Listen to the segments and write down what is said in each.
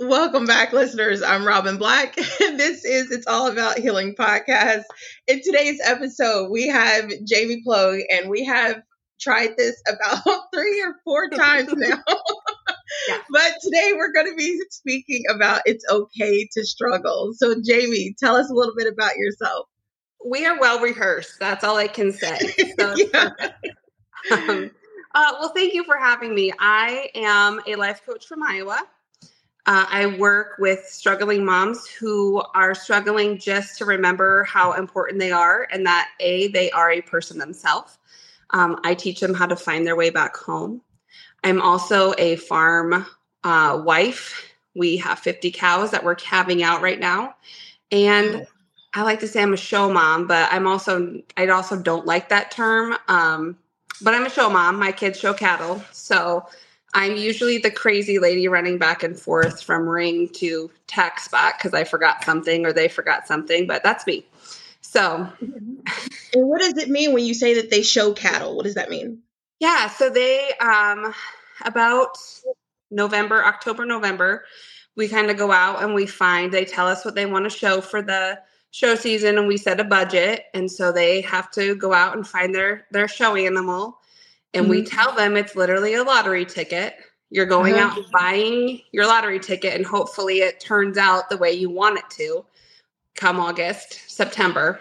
Welcome back, listeners. I'm Robin Black. And this is It's All About Healing podcast. In today's episode, we have Jamie Ploog, and we have tried this about three or four times now. yeah. But today we're going to be speaking about it's okay to struggle. So, Jamie, tell us a little bit about yourself. We are well rehearsed. That's all I can say. So yeah. um, uh, well, thank you for having me. I am a life coach from Iowa. Uh, I work with struggling moms who are struggling just to remember how important they are and that A, they are a person themselves. Um, I teach them how to find their way back home. I'm also a farm uh, wife. We have 50 cows that we're calving out right now. And I like to say I'm a show mom, but I'm also, I also don't like that term. Um, but I'm a show mom. My kids show cattle. So I'm usually the crazy lady running back and forth from ring to tack spot because I forgot something or they forgot something, but that's me. So, and what does it mean when you say that they show cattle? What does that mean? Yeah, so they um about November, October, November, we kind of go out and we find they tell us what they want to show for the show season and we set a budget and so they have to go out and find their their show animal and mm-hmm. we tell them it's literally a lottery ticket. You're going uh-huh. out buying your lottery ticket, and hopefully it turns out the way you want it to come August, September.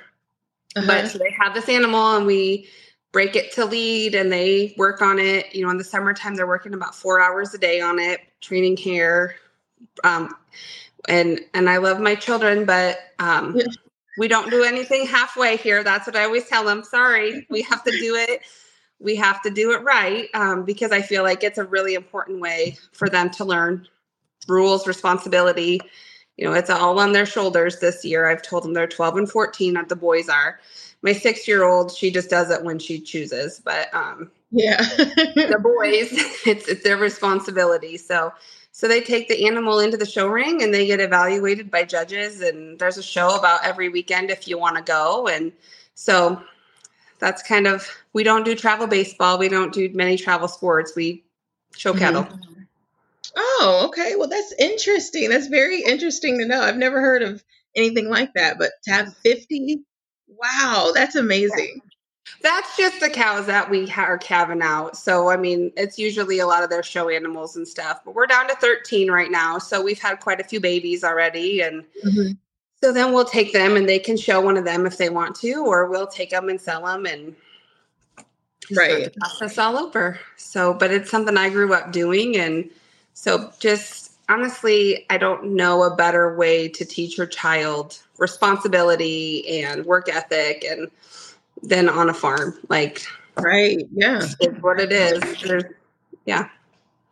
Uh-huh. But so they have this animal, and we break it to lead and they work on it. You know, in the summertime, they're working about four hours a day on it, training hair. Um, and and I love my children, but um, yeah. we don't do anything halfway here. That's what I always tell them. Sorry, we have to do it we have to do it right um, because I feel like it's a really important way for them to learn rules, responsibility. You know, it's all on their shoulders this year. I've told them they're 12 and 14, that the boys are. My six year old, she just does it when she chooses. But um, yeah, the boys, it's it's their responsibility. So so they take the animal into the show ring and they get evaluated by judges. And there's a show about every weekend if you want to go. And so that's kind of we don't do travel baseball. We don't do many travel sports. We show mm-hmm. cattle. Oh, okay. Well, that's interesting. That's very interesting to know. I've never heard of anything like that, but to have 50, wow, that's amazing. That's just the cows that we are calving out. So, I mean, it's usually a lot of their show animals and stuff, but we're down to 13 right now. So, we've had quite a few babies already. And mm-hmm. So then we'll take them and they can show one of them if they want to, or we'll take them and sell them and right process all over. So, but it's something I grew up doing, and so just honestly, I don't know a better way to teach your child responsibility and work ethic and than on a farm. Like, right? Yeah, it's what it is. There's, yeah.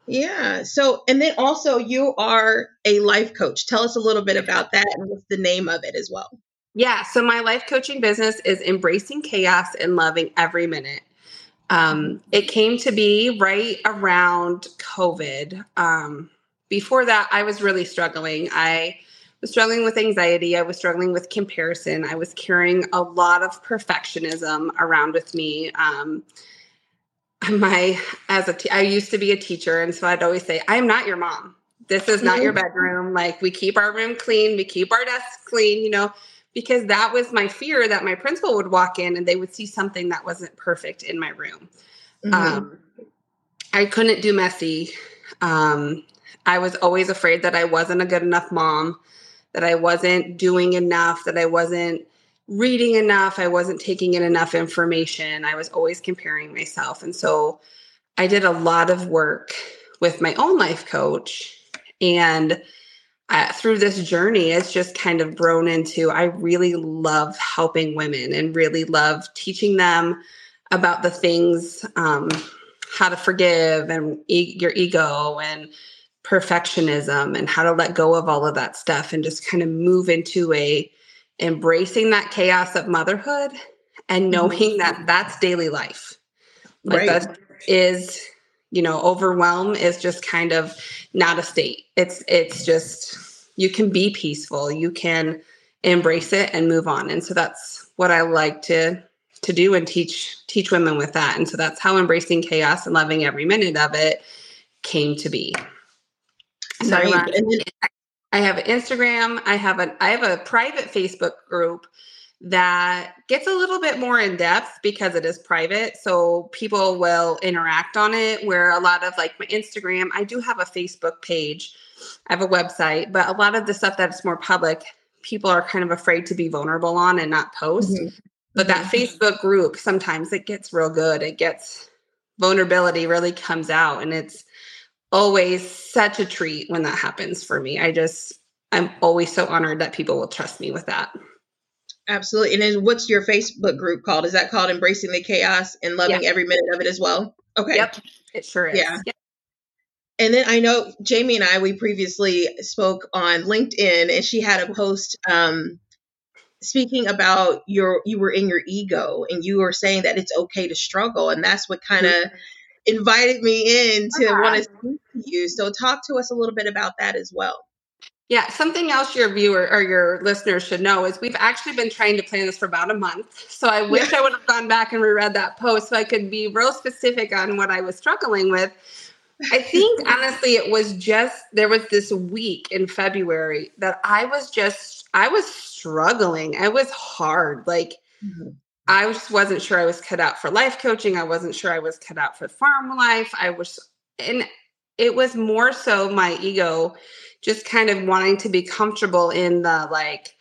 Yeah. So, and then also you are a life coach. Tell us a little bit about that and what's the name of it as well. Yeah. So, my life coaching business is embracing chaos and loving every minute. Um, it came to be right around COVID. Um, before that, I was really struggling. I was struggling with anxiety. I was struggling with comparison. I was carrying a lot of perfectionism around with me. Um, my as a t- I used to be a teacher and so I'd always say I am not your mom. This is not your mm-hmm. bedroom. Like we keep our room clean, we keep our desks clean, you know, because that was my fear that my principal would walk in and they would see something that wasn't perfect in my room. Mm-hmm. Um, I couldn't do messy. Um, I was always afraid that I wasn't a good enough mom, that I wasn't doing enough, that I wasn't reading enough. I wasn't taking in enough information. I was always comparing myself. And so I did a lot of work with my own life coach. And uh, through this journey, it's just kind of grown into I really love helping women and really love teaching them about the things, um, how to forgive and e- your ego and perfectionism and how to let go of all of that stuff and just kind of move into a embracing that chaos of motherhood and knowing mm-hmm. that that's daily life. Like right. that is, you know, overwhelm is just kind of not a state. It's it's just you can be peaceful. You can embrace it and move on. And so that's what I like to to do and teach teach women with that. And so that's how embracing chaos and loving every minute of it came to be. So right. and then, I have Instagram. I have an I have a private Facebook group that gets a little bit more in depth because it is private. So people will interact on it. Where a lot of like my Instagram, I do have a Facebook page, I have a website, but a lot of the stuff that's more public, people are kind of afraid to be vulnerable on and not post. Mm-hmm. But that mm-hmm. Facebook group, sometimes it gets real good. It gets vulnerability really comes out. And it's always such a treat when that happens for me. I just, I'm always so honored that people will trust me with that. Absolutely. And then what's your Facebook group called? Is that called Embracing the Chaos and Loving yeah. Every Minute of It as well? Okay. Yep. It sure is. Yeah. Yep. And then I know Jamie and I, we previously spoke on LinkedIn and she had a post um, speaking about your, you were in your ego and you were saying that it's okay to struggle. And that's what kind of mm-hmm. Invited me in to uh-huh. want to speak to you. So talk to us a little bit about that as well. Yeah, something else your viewer or your listeners should know is we've actually been trying to plan this for about a month. So I wish I would have gone back and reread that post so I could be real specific on what I was struggling with. I think honestly, it was just there was this week in February that I was just I was struggling. I was hard. Like mm-hmm. I just wasn't sure I was cut out for life coaching. I wasn't sure I was cut out for farm life. I was, and it was more so my ego just kind of wanting to be comfortable in the like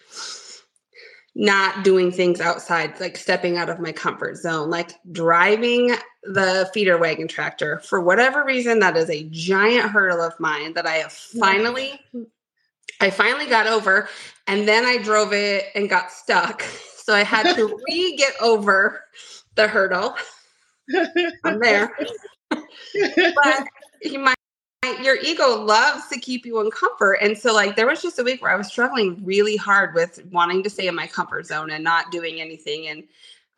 not doing things outside, like stepping out of my comfort zone, like driving the feeder wagon tractor. For whatever reason, that is a giant hurdle of mine that I have finally, I finally got over. And then I drove it and got stuck. So I had to re get over the hurdle. I'm there. but my your ego loves to keep you in comfort. And so, like, there was just a week where I was struggling really hard with wanting to stay in my comfort zone and not doing anything. And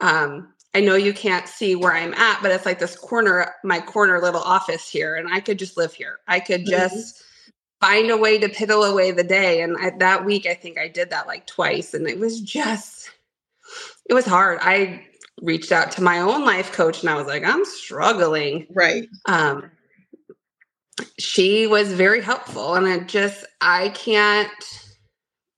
um, I know you can't see where I'm at, but it's like this corner, my corner little office here, and I could just live here. I could mm-hmm. just mm-hmm. find a way to piddle away the day. And I, that week, I think I did that like twice, and it was just, it was hard. I reached out to my own life coach, and I was like, I'm struggling. Right. Um, she was very helpful and I just i can't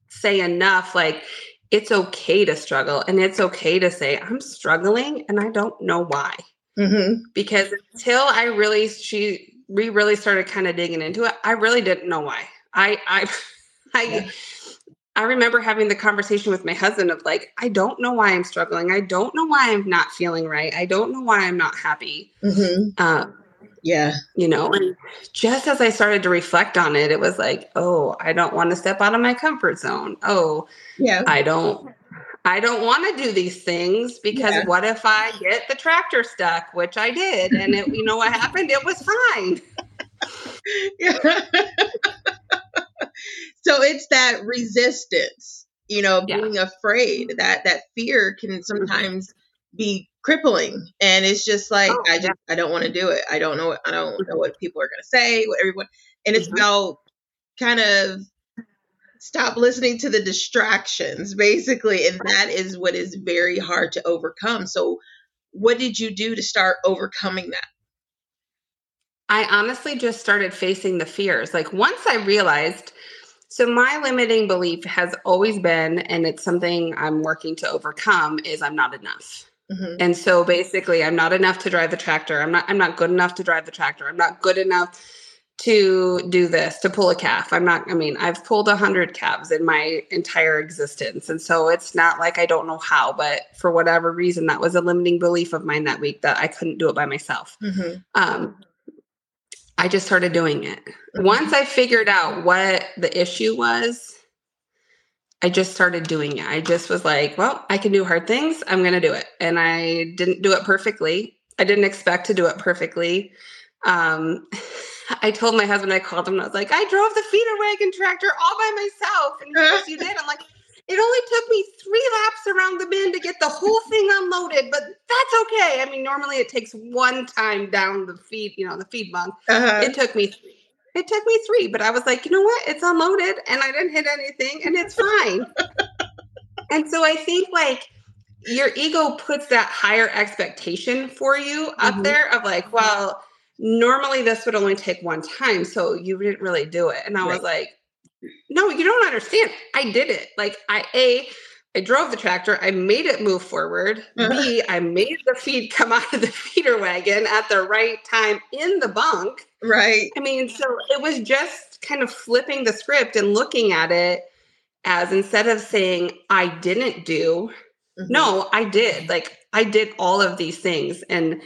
say enough like it's okay to struggle and it's okay to say i'm struggling and i don't know why mm-hmm. because until i really she we really started kind of digging into it i really didn't know why i i i yeah. I remember having the conversation with my husband of like, I don't know why I'm struggling. I don't know why I'm not feeling right. I don't know why I'm not happy. Mm-hmm. Um, yeah. You know, and just as I started to reflect on it, it was like, oh, I don't want to step out of my comfort zone. Oh, yeah. I don't I don't want to do these things because yeah. what if I get the tractor stuck, which I did, and it, you know what happened? It was fine. yeah. so it's that resistance, you know, being yeah. afraid that that fear can mm-hmm. sometimes be crippling and it's just like oh, i just yeah. i don't want to do it i don't know i don't know what people are going to say what everyone and it's mm-hmm. about kind of stop listening to the distractions basically and that is what is very hard to overcome so what did you do to start overcoming that i honestly just started facing the fears like once i realized so my limiting belief has always been and it's something i'm working to overcome is i'm not enough Mm-hmm. And so basically I'm not enough to drive the tractor. I'm not I'm not good enough to drive the tractor. I'm not good enough to do this, to pull a calf. I'm not I mean, I've pulled a hundred calves in my entire existence. And so it's not like I don't know how, but for whatever reason that was a limiting belief of mine that week that I couldn't do it by myself. Mm-hmm. Um I just started doing it. Once I figured out what the issue was, I just started doing it. I just was like, well, I can do hard things. I'm going to do it. And I didn't do it perfectly. I didn't expect to do it perfectly. Um, I told my husband, I called him and I was like, I drove the feeder wagon tractor all by myself. And yes, you did. I'm like, it only took me three laps around the bend to get the whole thing unloaded, but that's okay. I mean, normally it takes one time down the feed, you know, the feed bunk. Uh-huh. It took me three. It took me three, but I was like, you know what? It's unloaded and I didn't hit anything and it's fine. and so I think like your ego puts that higher expectation for you up mm-hmm. there of like, well, normally this would only take one time. So you didn't really do it. And I right. was like, no, you don't understand. I did it. Like I a I drove the tractor. I made it move forward. Uh-huh. B, I made the feed come out of the feeder wagon at the right time in the bunk. Right. I mean, so it was just kind of flipping the script and looking at it as instead of saying, I didn't do, Mhm. no, I did. Like I did all of these things. And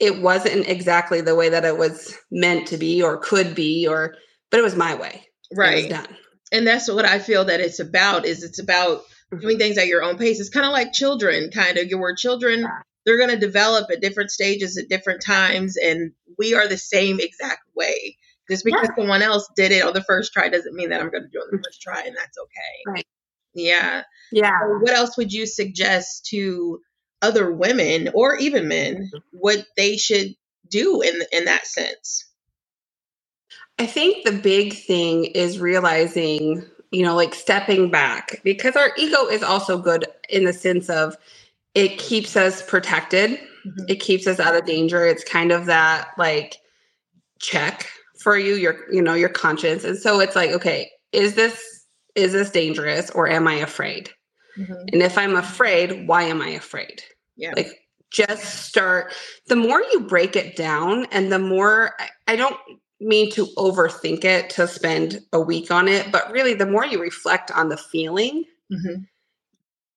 it wasn't exactly the way that it was meant to be or could be, or, but it was my way. Right. done. And that's what I feel that it's about is it's about mm-hmm. doing things at your own pace. It's kind of like children, kind of your children, Yeah. they're going to develop at different stages at different times and we are the same exact way. Just because Yeah. someone else did it on the first try doesn't mean that I'm going to do it on the mm-hmm. first try and that's okay. Right. Yeah. Yeah. So what else would you suggest to other women or even men mm-hmm. what they should do in in that sense? I think the big thing is realizing, you know, like stepping back because our ego is also good in the sense of it keeps us protected, Mhm. it keeps us out of danger. It's kind of that like check for you, your, you know, your conscience. And so it's like, okay, is this is this dangerous or am I afraid? Mhm. And if I'm afraid, why am I afraid? Yeah. Like just start the more you break it down and the more I don't mean to overthink it to spend a week on it, but really the more you reflect on the feeling, Mhm.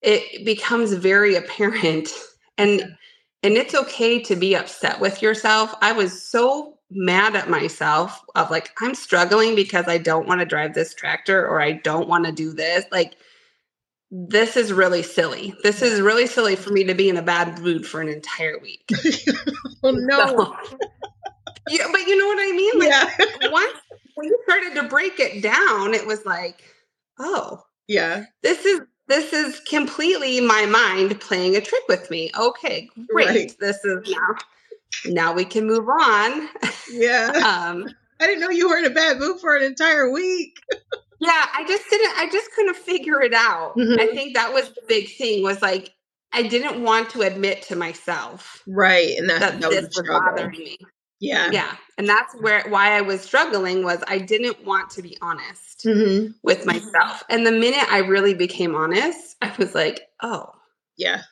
it becomes very apparent and and it's okay to be upset with yourself. I was so mad at myself of like I'm struggling because I don't want to drive this tractor or I don't want to do this. Like this is really silly. This is really silly for me to be in a bad mood for an entire week. Oh no. So- yeah, but you know what I mean? Like yeah. once when you started to break it down, it was like, oh, Yeah. this is this is completely my mind playing a trick with me. Okay, great. Right. This is now now we can move on. Yeah. Um I didn't know you were in a bad mood for an entire week. yeah, I just didn't I just couldn't figure it out. Mhm. I think that was the big thing was like I didn't want to admit to myself Right. And that's that that was was bothering me. Yeah. Yeah. And that's where why I was struggling was I didn't want to be honest. hmm with myself. And the minute I really became honest, I was like, oh, Yeah.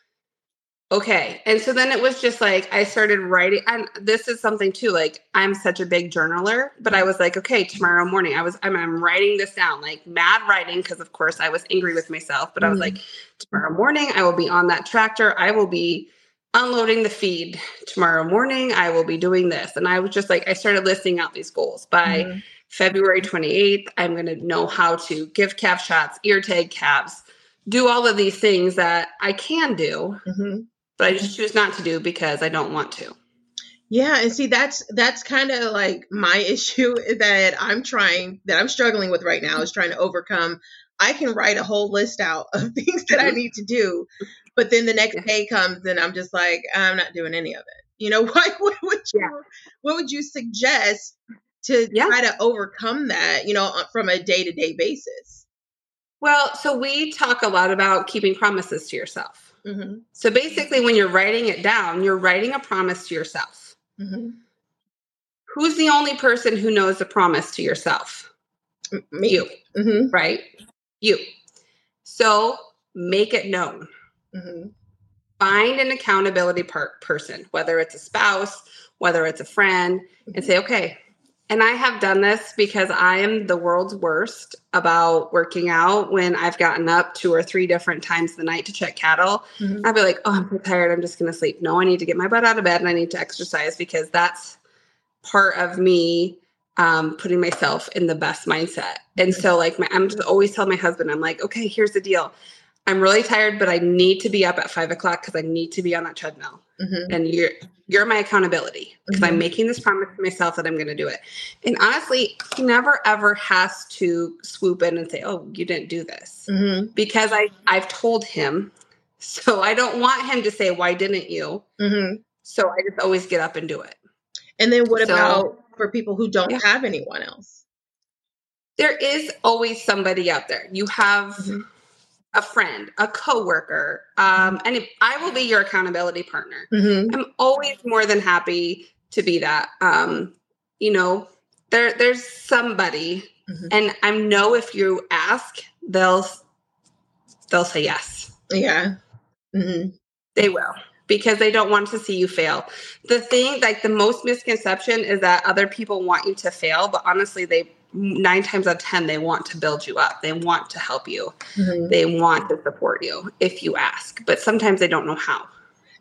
okay. And so then it was just like I started writing. And this is something too, like I'm such a big journaler, but I was like, okay, tomorrow morning, I was I'm, I'm writing this down, like mad writing, because of course I was angry with myself. But I was Mhm. like, tomorrow morning, I will be on that tractor. I will be unloading the feed tomorrow morning. I will be doing this. And I was just like, I started listing out these goals by Mhm. February 28th, I'm going to know how to give calf shots, ear tag calves, do all of these things that I can do, Mhm. but I just choose not to do because I don't want to. Yeah, and see that's that's kind of like my issue that I'm trying that I'm struggling with right now is trying to overcome. I can write a whole list out of things that I Mhm. need to do, but then the next day comes and I'm just like I'm not doing any of it. You know, what what would you Yeah. what would you suggest to Yeah. try to overcome that, you know, from a day-to-day basis? Well, so we talk a lot about keeping promises to yourself. Mhm. So basically, when you're writing it down, you're writing a promise to yourself. Mhm. Who's the only person who knows the promise to yourself? Me. You, Mhm. right? You. So make it known. Mhm. find an accountability per- person, whether it's a spouse, whether it's a friend, and say, okay. And I have done this because I am the world's worst about working out when I've gotten up two or three different times the night to check cattle. Mhm. I'd be like, oh, I'm so tired. I'm just going to sleep. No, I need to get my butt out of bed and I need to exercise because that's part of me um, putting myself in the best mindset. And so, like, my, I'm just always telling my husband, I'm like, okay, here's the deal. I'm really tired, but I need to be up at five o'clock because I need to be on that treadmill. Mhm. And you're you're my accountability because I'm Mhm. making this promise to myself that I'm going to do it. And honestly, he never ever has to swoop in and say, "Oh, you didn't do this," Mhm. because I I've told him. So I don't want him to say, "Why didn't you?" Mhm. So I just always get up and do it. And then what So- about for people who don't Yeah. have anyone else? There is always somebody out there. You have Mhm. A friend, a coworker, um, and if, I will be your accountability partner. Mhm. I'm always more than happy to be that. Um, you know, there there's somebody Mm-hmm. And I know if you ask, they'll they'll say yes. Yeah. Mm-hmm. They will because they don't want to see you fail. The thing, like the most misconception, is that other people want you to fail, but honestly, they nine times out of ten they want to build you up. They want to help you. Mm-hmm. They want to support you if you ask, but sometimes they don't know how.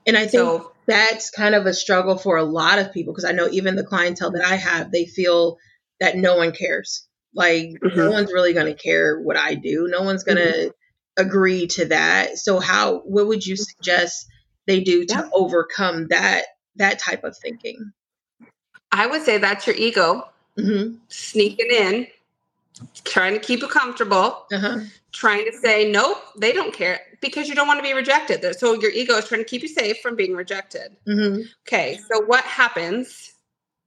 And I think so, that's kind of a struggle for a lot of people because I know even the clientele that I have, they feel that no one cares. Like mm-hmm. no one's really going to care what I do. No one's going to mm-hmm. agree to that. So how what would you suggest they do to yeah. overcome that that type of thinking? I would say that's your ego mm-hmm. sneaking in, trying to keep you comfortable, uh-huh. trying to say nope, they don't care because you don't want to be rejected. So your ego is trying to keep you safe from being rejected. Mm-hmm. Okay, so what happens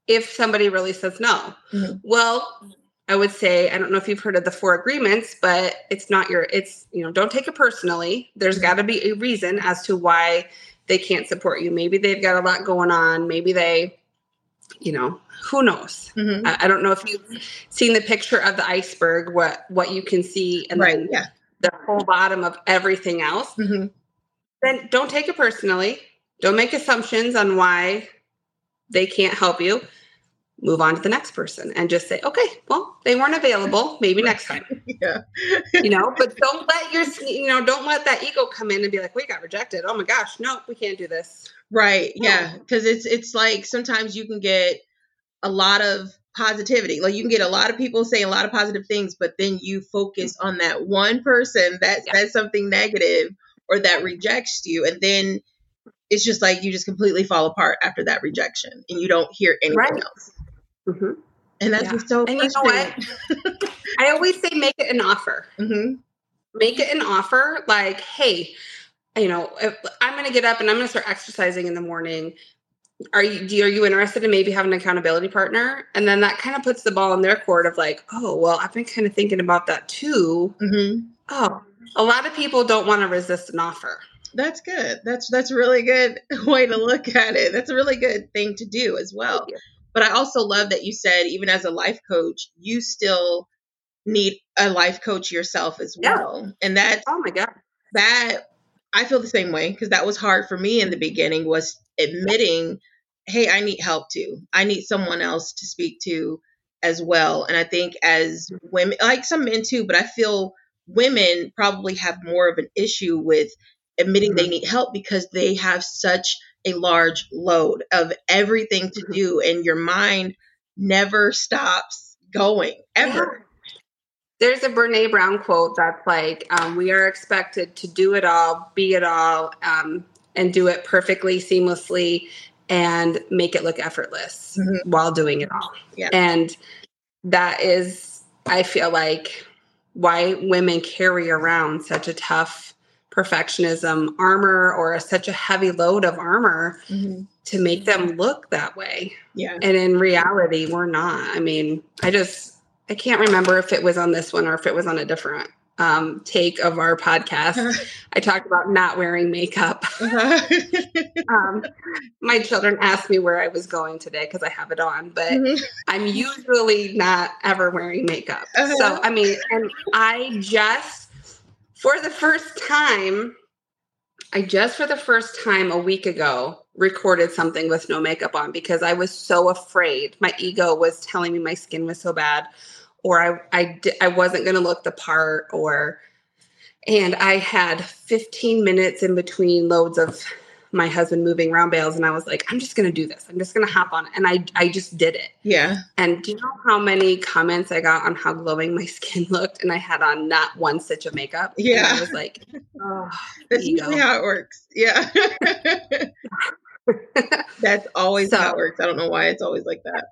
if somebody really says no? Mm-hmm. Well, I would say I don't know if you've heard of the four agreements, but it's not your it's you know don't take it personally. There's mm-hmm. got to be a reason as to why they can't support you. Maybe they've got a lot going on. Maybe they, you know, who knows? Mm-hmm. I, I, don't know if you've seen the picture of the iceberg, what what you can see, and right, yeah. the whole bottom of everything else. Mm-hmm. Then don't take it personally. Don't make assumptions on why they can't help you move on to the next person and just say, okay, well, they weren't available. Maybe next time. yeah. you know, but don't let your, you know, don't let that ego come in and be like, we got rejected. Oh my gosh, no, we can't do this. Right. Yeah. Cause it's, it's like sometimes you can get a lot of positivity. Like you can get a lot of people saying a lot of positive things, but then you focus on that one person that yeah. says something negative or that rejects you. And then it's just like you just completely fall apart after that rejection and you don't hear anything right. else. Mm-hmm. And that's yeah. so and you know what? I always say make it an offer. Mm-hmm. Make it an offer like, hey, you know, I'm going to get up and I'm going to start exercising in the morning. Are you, are you interested in maybe having an accountability partner? And then that kind of puts the ball in their court of like, oh, well, I've been kind of thinking about that too. Mm-hmm. Oh, a lot of people don't want to resist an offer. That's good. That's that's really good way to look at it. That's a really good thing to do as well. But I also love that you said, even as a life coach, you still need a life coach yourself as well. Yeah. And that, oh my God, that I feel the same way because that was hard for me in the beginning was admitting, hey, I need help too. I need someone else to speak to as well. And I think as women, like some men too, but I feel women probably have more of an issue with admitting mm-hmm. they need help because they have such a large load of everything to do, and your mind never stops going ever. There's a Brene Brown quote that's like, um, "We are expected to do it all, be it all, um, and do it perfectly, seamlessly, and make it look effortless mm-hmm. while doing it all." Yeah. And that is, I feel like, why women carry around such a tough perfectionism armor or such a heavy load of armor mm-hmm. to make them look that way. Yeah. And in reality, we're not. I mean, I just, I can't remember if it was on this one or if it was on a different um, take of our podcast. Uh-huh. I talked about not wearing makeup. Uh-huh. um, my children asked me where I was going today because I have it on, but mm-hmm. I'm usually not ever wearing makeup. Uh-huh. So, I mean, and I just, for the first time, I just for the first time a week ago recorded something with no makeup on because I was so afraid. My ego was telling me my skin was so bad, or I I I wasn't going to look the part, or and I had 15 minutes in between loads of my husband moving round bales and I was like, I'm just gonna do this. I'm just gonna hop on it. And I I just did it. Yeah. And do you know how many comments I got on how glowing my skin looked? And I had on not one stitch of makeup. Yeah. And I was like, oh that's ego. usually how it works. Yeah. that's always so, how it works. I don't know why it's always like that.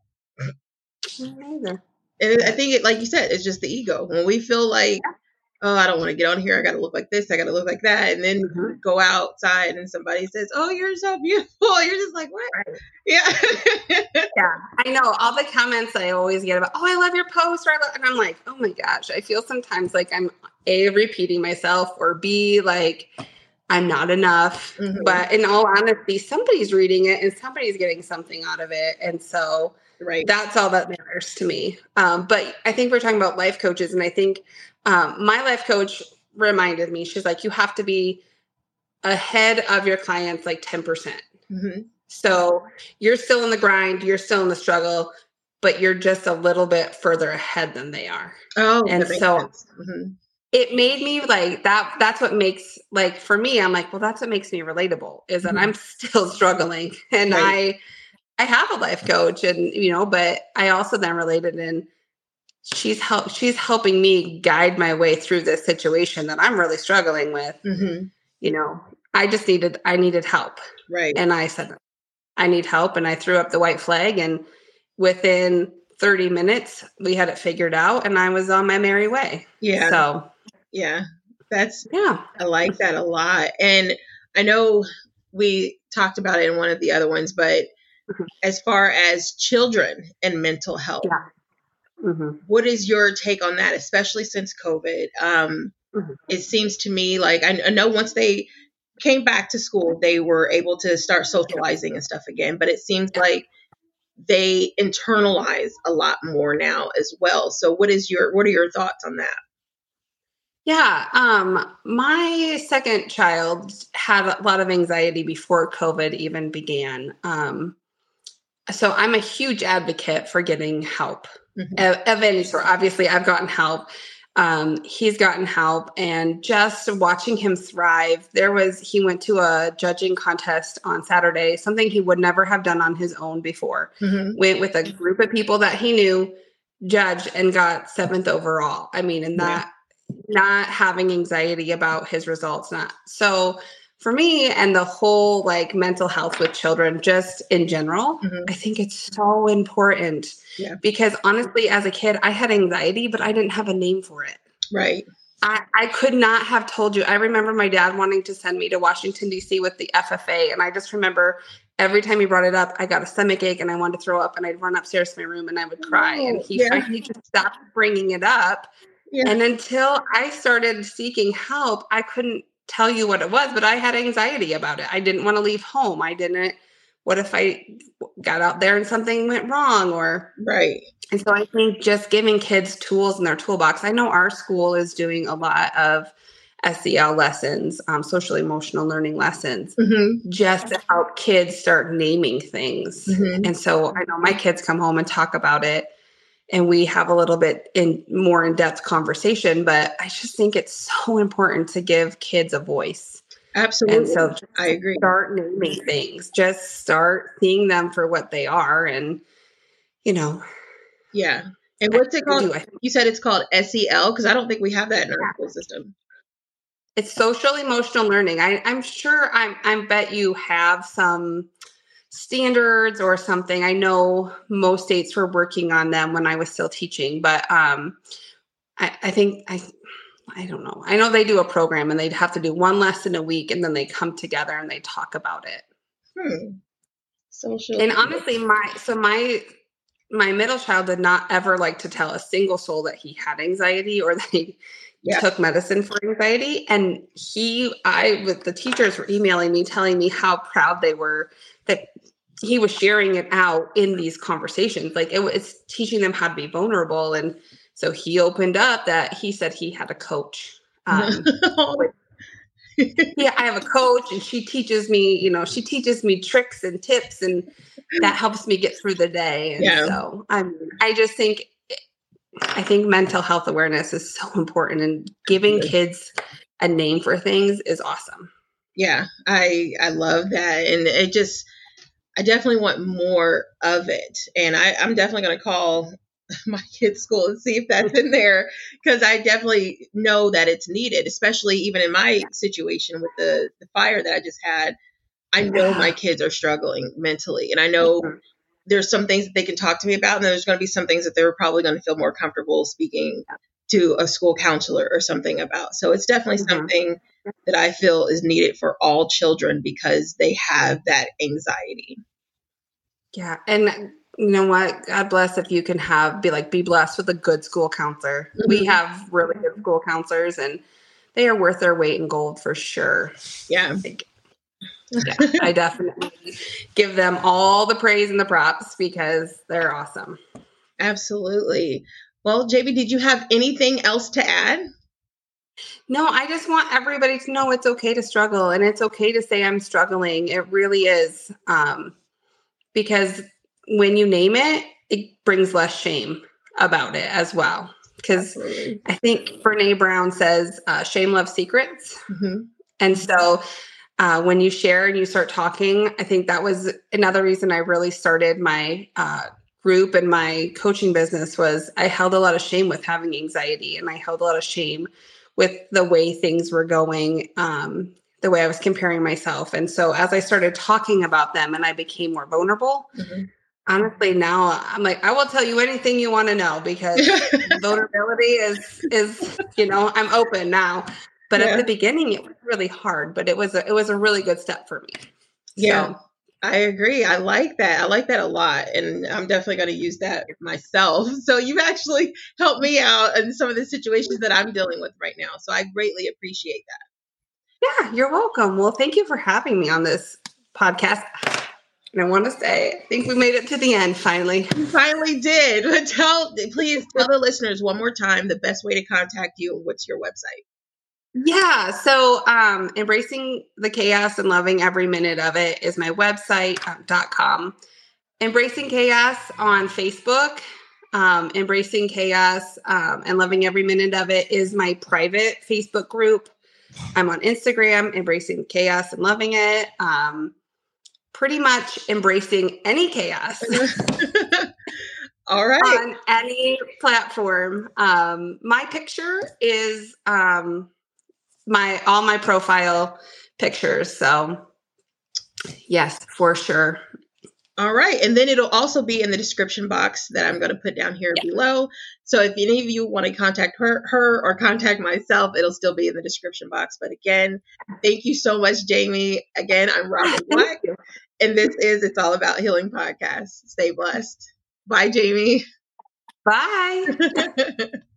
Neither. And I think it, like you said, it's just the ego. When we feel like yeah oh, I don't want to get on here. I got to look like this. I got to look like that. And then mm-hmm. go outside and somebody says, oh, you're so beautiful. You're just like, what? Right. Yeah. yeah. I know all the comments I always get about, oh, I love your post. Or I love, and I'm like, oh my gosh, I feel sometimes like I'm A, repeating myself or B, like, I'm not enough. Mm-hmm. But in all honesty, somebody's reading it and somebody's getting something out of it. And so Right. That's all that matters to me. Um, but I think we're talking about life coaches, and I think um, my life coach reminded me. She's like, you have to be ahead of your clients like ten percent. hmm So you're still in the grind, you're still in the struggle, but you're just a little bit further ahead than they are. Oh, And so-. Mhm. It made me like that. That's what makes like for me. I'm like, well, that's what makes me relatable is that Mhm. I'm still struggling, and Right. I, I have a life coach, and you know, but I also then related in. She's help. She's helping me guide my way through this situation that I'm really struggling with. Mhm. You know, I just needed. I needed help. Right. And I said, I need help. And I threw up the white flag. And within 30 minutes, we had it figured out and I was on my merry way. Yeah. So, Yeah. That's yeah. I like that a lot. And I know we talked about it in one of the other ones, but Mhm. as far as children and mental health, Yeah. Hmm what is your take on that, especially since COVID? Um, Mhm. It seems to me like I, I know once they came back to school, they were able to start socializing and stuff again, but it seems like they internalize a lot more now as well. So what is your what are your thoughts on that? Yeah. Um, my second child had a lot of anxiety before COVID even began. Um, so I'm a huge advocate for getting help Mhm. of, of any sort. Obviously, I've gotten help. Um, he's gotten help, and just watching him thrive. There was he went to a judging contest on Saturday, something he would never have done on his own before. Mhm. Went with a group of people that he knew, judged, and got seventh overall. I mean, and Yeah. that not having anxiety about his results, not so. For me and the whole like mental health with children, just in general, Mhm. I think it's so important Yeah. because honestly, as a kid, I had anxiety, but I didn't have a name for it. Right. I, I could not have told you. I remember my dad wanting to send me to Washington, D.C. with the FFA. And I just remember every time he brought it up, I got a stomach ache and I wanted to throw up and I'd run upstairs to my room and I would cry. and Oh, he yeah. finally just stopped bringing it up. Yeah. And until I started seeking help, I couldn't tell you what it was, but I had anxiety about it. I didn't want to leave home. I didn't. What if I got out there and something went wrong or Right. and so I think just giving kids tools in their toolbox. I know our school is doing a lot of SEL lessons, um, social emotional learning lessons, hmm just to help kids start naming things. hmm And so I know my kids come home and talk about it, and we have a little bit in more in depth conversation. But I just think it's so important to give kids a voice. Absolutely. And so I agree. start naming things. Just start seeing them for what they are, and you know, Yeah. And what's it called? do. You said it's called SEL because I don't think we have that in our school system. It's social emotional learning. I, I'm sure I'm I bet you have some standards or something. I know most states were working on them when I was still teaching, but um I, I think I I don't know. I know they do a program and they'd have to do one lesson a week and then they come together and they talk about it. Hmm. Social. And honestly, my so my my middle child did not ever like to tell a single soul that he had anxiety or that he Yeah. took medicine for anxiety. And he, I, with the teachers were emailing me, telling me how proud they were that he was sharing it out in these conversations. Like it was teaching them how to be vulnerable. And so he opened up that he said he had a coach. Um, yeah, I have a coach and she teaches me, you know, she teaches me tricks and tips and that helps me get through the day. And Yeah. so I mean, I just think I think mental health awareness is so important and giving kids a name for things is awesome. yeah, I I love that, and it just I definitely want more of it, and I I'm definitely gonna call my kids' school and see if that's in there because I definitely know that it's needed, especially even in my situation with the the fire that I just had. I know my kids are struggling mentally, and I know Mhm. there's some things that they can talk to me about, and there's going to be some things that they're probably going to feel more comfortable speaking to a school counselor or something about. So it's definitely Mhm. something that I feel is needed for all children because they have that anxiety. Yeah. And you know what? God bless if you can have be like be blessed with a good school counselor. We Mhm. have really good school counselors and they are worth their weight in gold for sure. Yeah. Like, Yeah, I definitely give them all the praise and the props because they're awesome. Absolutely. Well, JB, did you have anything else to add? No, I just want everybody to know it's okay to struggle and it's okay to say I'm struggling. It really is. Um, because when you name it, it brings less shame about it as well. Because I think Brene Brown says uh, shame loves secrets. Mm-hmm. And so uh, when you share and you start talking, I think that was another reason I really started my uh, group and my coaching business was I held a lot of shame with having anxiety and I held a lot of shame with the way things were going, um, the way I was comparing myself. And so as I started talking about them and I became more vulnerable, mm-hmm. honestly, now I'm like, I will tell you anything you want to know because vulnerability is is, you know, I'm open now. But yeah. at the beginning it was really hard, but it was a it was a really good step for me. Yeah. So, I agree. I like that. I like that a lot. And I'm definitely going to use that myself. So you've actually helped me out in some of the situations that I'm dealing with right now. So I greatly appreciate that. Yeah, you're welcome. Well, thank you for having me on this podcast. And I want to say, I think we made it to the end finally. We finally did. But tell, please tell the listeners one more time the best way to contact you and what's your website. Yeah. So, um, embracing the chaos and loving every minute of it is my website um, dot com. Embracing chaos on Facebook. Um, embracing chaos um, and loving every minute of it is my private Facebook group. I'm on Instagram, embracing chaos and loving it. Um, pretty much embracing any chaos. All right. On any platform. Um, my picture is um, my all my profile pictures. So yes, for sure. All right. And then it'll also be in the description box that I'm going to put down here yeah. below. So if any of you want to contact her, her or contact myself, it'll still be in the description box. But again, thank you so much, Jamie. Again, I'm Robin Black, and this is It's All About Healing podcast. Stay blessed. Bye, Jamie. Bye.